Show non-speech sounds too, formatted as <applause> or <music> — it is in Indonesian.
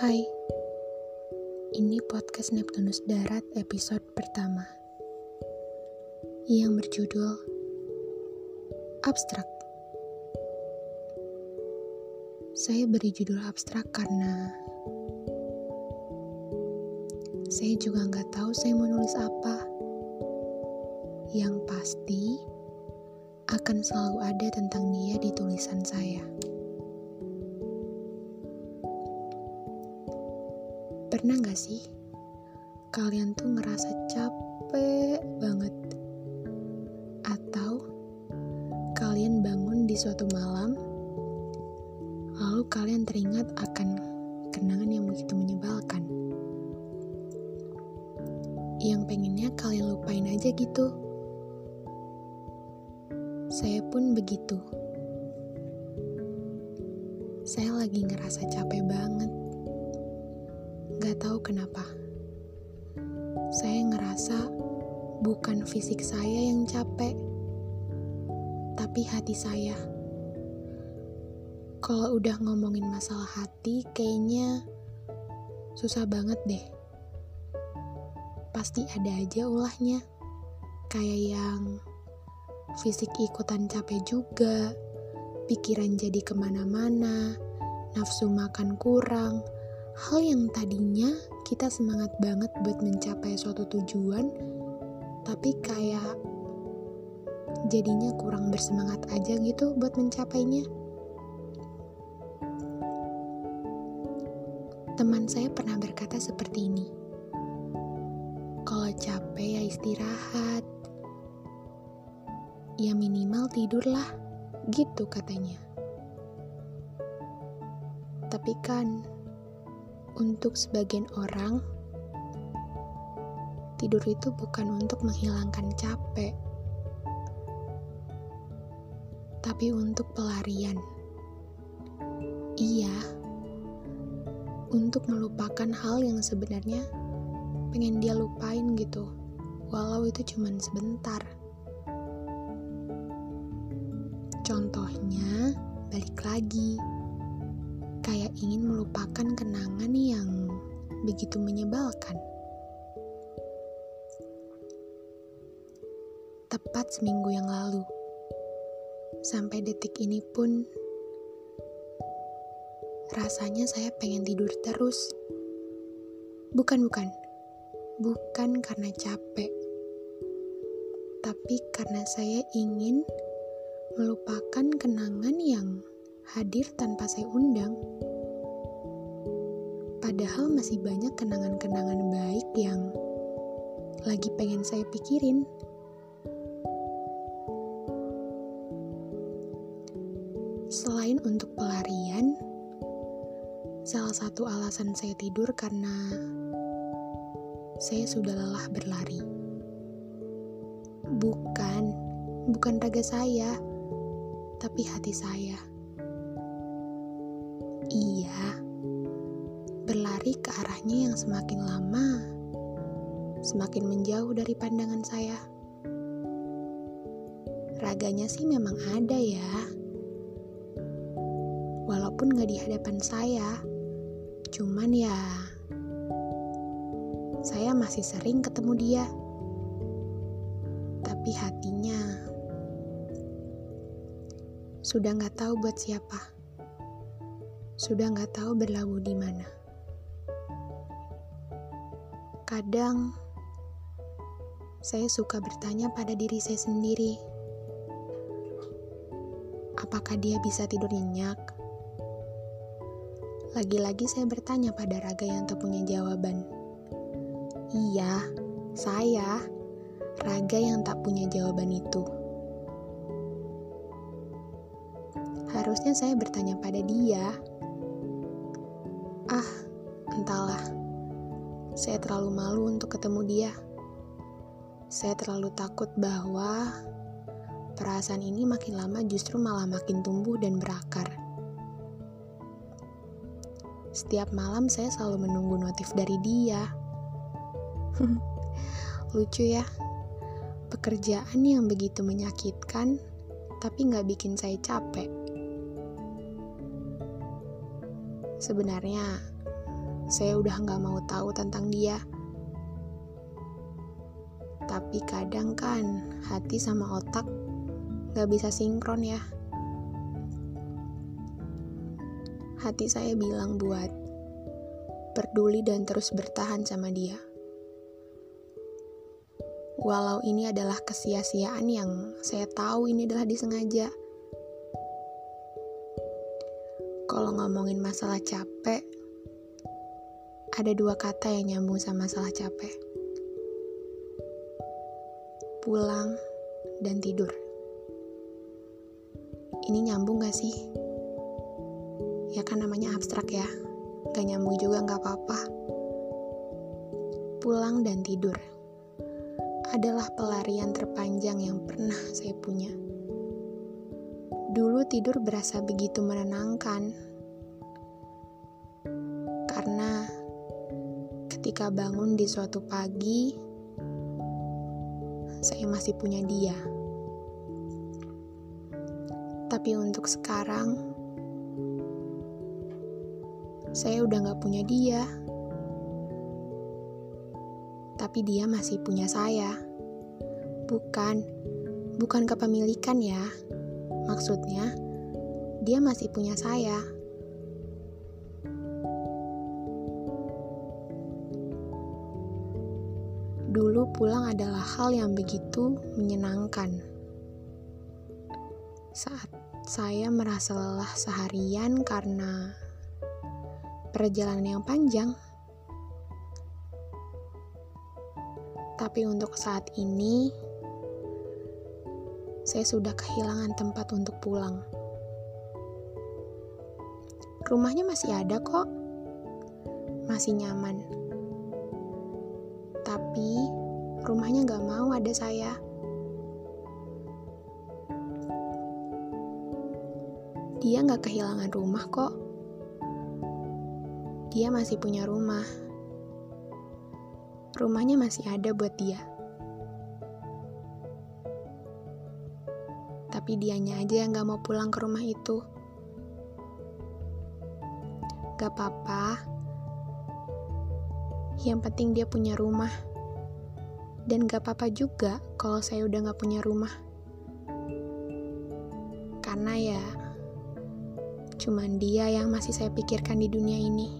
Hai, ini podcast Neptunus Darat episode pertama yang berjudul Abstrak. Saya beri judul abstrak karena saya juga nggak tahu saya mau nulis apa. Yang pasti akan selalu ada tentang dia di tulisan saya. Pernah gak sih kalian tuh ngerasa capek banget? Atau kalian bangun di suatu malam, lalu kalian teringat akan kenangan yang begitu menyebalkan. Yang pengennya kalian lupain aja gitu. Saya pun begitu. Saya lagi ngerasa capek banget Gak tahu kenapa. Saya ngerasa bukan fisik saya yang capek, tapi hati saya. Kalau udah ngomongin masalah hati, kayaknya susah banget deh. Pasti ada aja ulahnya. Kayak yang fisik ikutan capek juga, pikiran jadi ke mana-mana, nafsu makan kurang, hal yang tadinya kita semangat banget buat mencapai suatu tujuan, tapi kayak jadinya kurang bersemangat aja gitu buat mencapainya. Teman saya pernah berkata seperti ini. Kalau capek ya istirahat. Ya minimal tidurlah, gitu katanya. Tapi kan untuk sebagian orang, tidur itu bukan untuk menghilangkan capek, tapi untuk pelarian. Iya, untuk melupakan hal yang sebenarnya pengen dia lupain gitu, walau itu cuma sebentar. Contohnya, balik lagi kayak ingin melupakan kenangan yang begitu menyebalkan. Tepat seminggu yang lalu, sampai detik ini pun, rasanya saya pengen tidur terus. Bukan, bukan, bukan karena capek, tapi karena saya ingin melupakan kenangan yang hadir tanpa saya undang. Padahal masih banyak kenangan-kenangan baik yang lagi pengen saya pikirin. Selain untuk pelarian, salah satu alasan saya tidur karena saya sudah lelah berlari. Bukan, bukan raga saya, tapi hati saya. Iya, berlari ke arahnya yang semakin lama, semakin menjauh dari pandangan saya. Raganya sih memang ada ya, walaupun gak di hadapan saya, cuman ya, saya masih sering ketemu dia, tapi hatinya sudah gak tahu buat siapa sudah nggak tahu berlabuh di mana. Kadang saya suka bertanya pada diri saya sendiri, apakah dia bisa tidur nyenyak? Lagi-lagi saya bertanya pada raga yang tak punya jawaban. Iya, saya, raga yang tak punya jawaban itu. Harusnya saya bertanya pada dia, entahlah. Saya terlalu malu untuk ketemu dia. Saya terlalu takut bahwa perasaan ini makin lama justru malah makin tumbuh dan berakar. Setiap malam saya selalu menunggu notif dari dia. <laughs> Lucu ya, pekerjaan yang begitu menyakitkan, tapi nggak bikin saya capek. Sebenarnya saya udah nggak mau tahu tentang dia. Tapi kadang kan hati sama otak nggak bisa sinkron ya. Hati saya bilang buat peduli dan terus bertahan sama dia. Walau ini adalah kesia-siaan yang saya tahu ini adalah disengaja. Kalau ngomongin masalah capek, ada dua kata yang nyambung sama masalah capek. Pulang dan tidur. Ini nyambung gak sih? Ya kan namanya abstrak ya. Gak nyambung juga gak apa-apa. Pulang dan tidur adalah pelarian terpanjang yang pernah saya punya. Dulu tidur berasa begitu menenangkan, ketika bangun di suatu pagi, saya masih punya dia. Tapi untuk sekarang, saya udah gak punya dia tapi dia masih punya saya. Bukan, bukan kepemilikan ya. Maksudnya, dia masih punya saya. Dulu pulang adalah hal yang begitu menyenangkan. Saat saya merasa lelah seharian karena perjalanan yang panjang, Tapi untuk saat ini, saya sudah kehilangan tempat untuk pulang. Rumahnya masih ada kok, masih nyaman. Tapi rumahnya gak mau ada saya. Dia gak kehilangan rumah kok. Dia masih punya rumah rumahnya masih ada buat dia. Tapi dianya aja yang gak mau pulang ke rumah itu. Gak apa-apa. Yang penting dia punya rumah. Dan gak apa-apa juga kalau saya udah gak punya rumah. Karena ya, cuman dia yang masih saya pikirkan di dunia ini.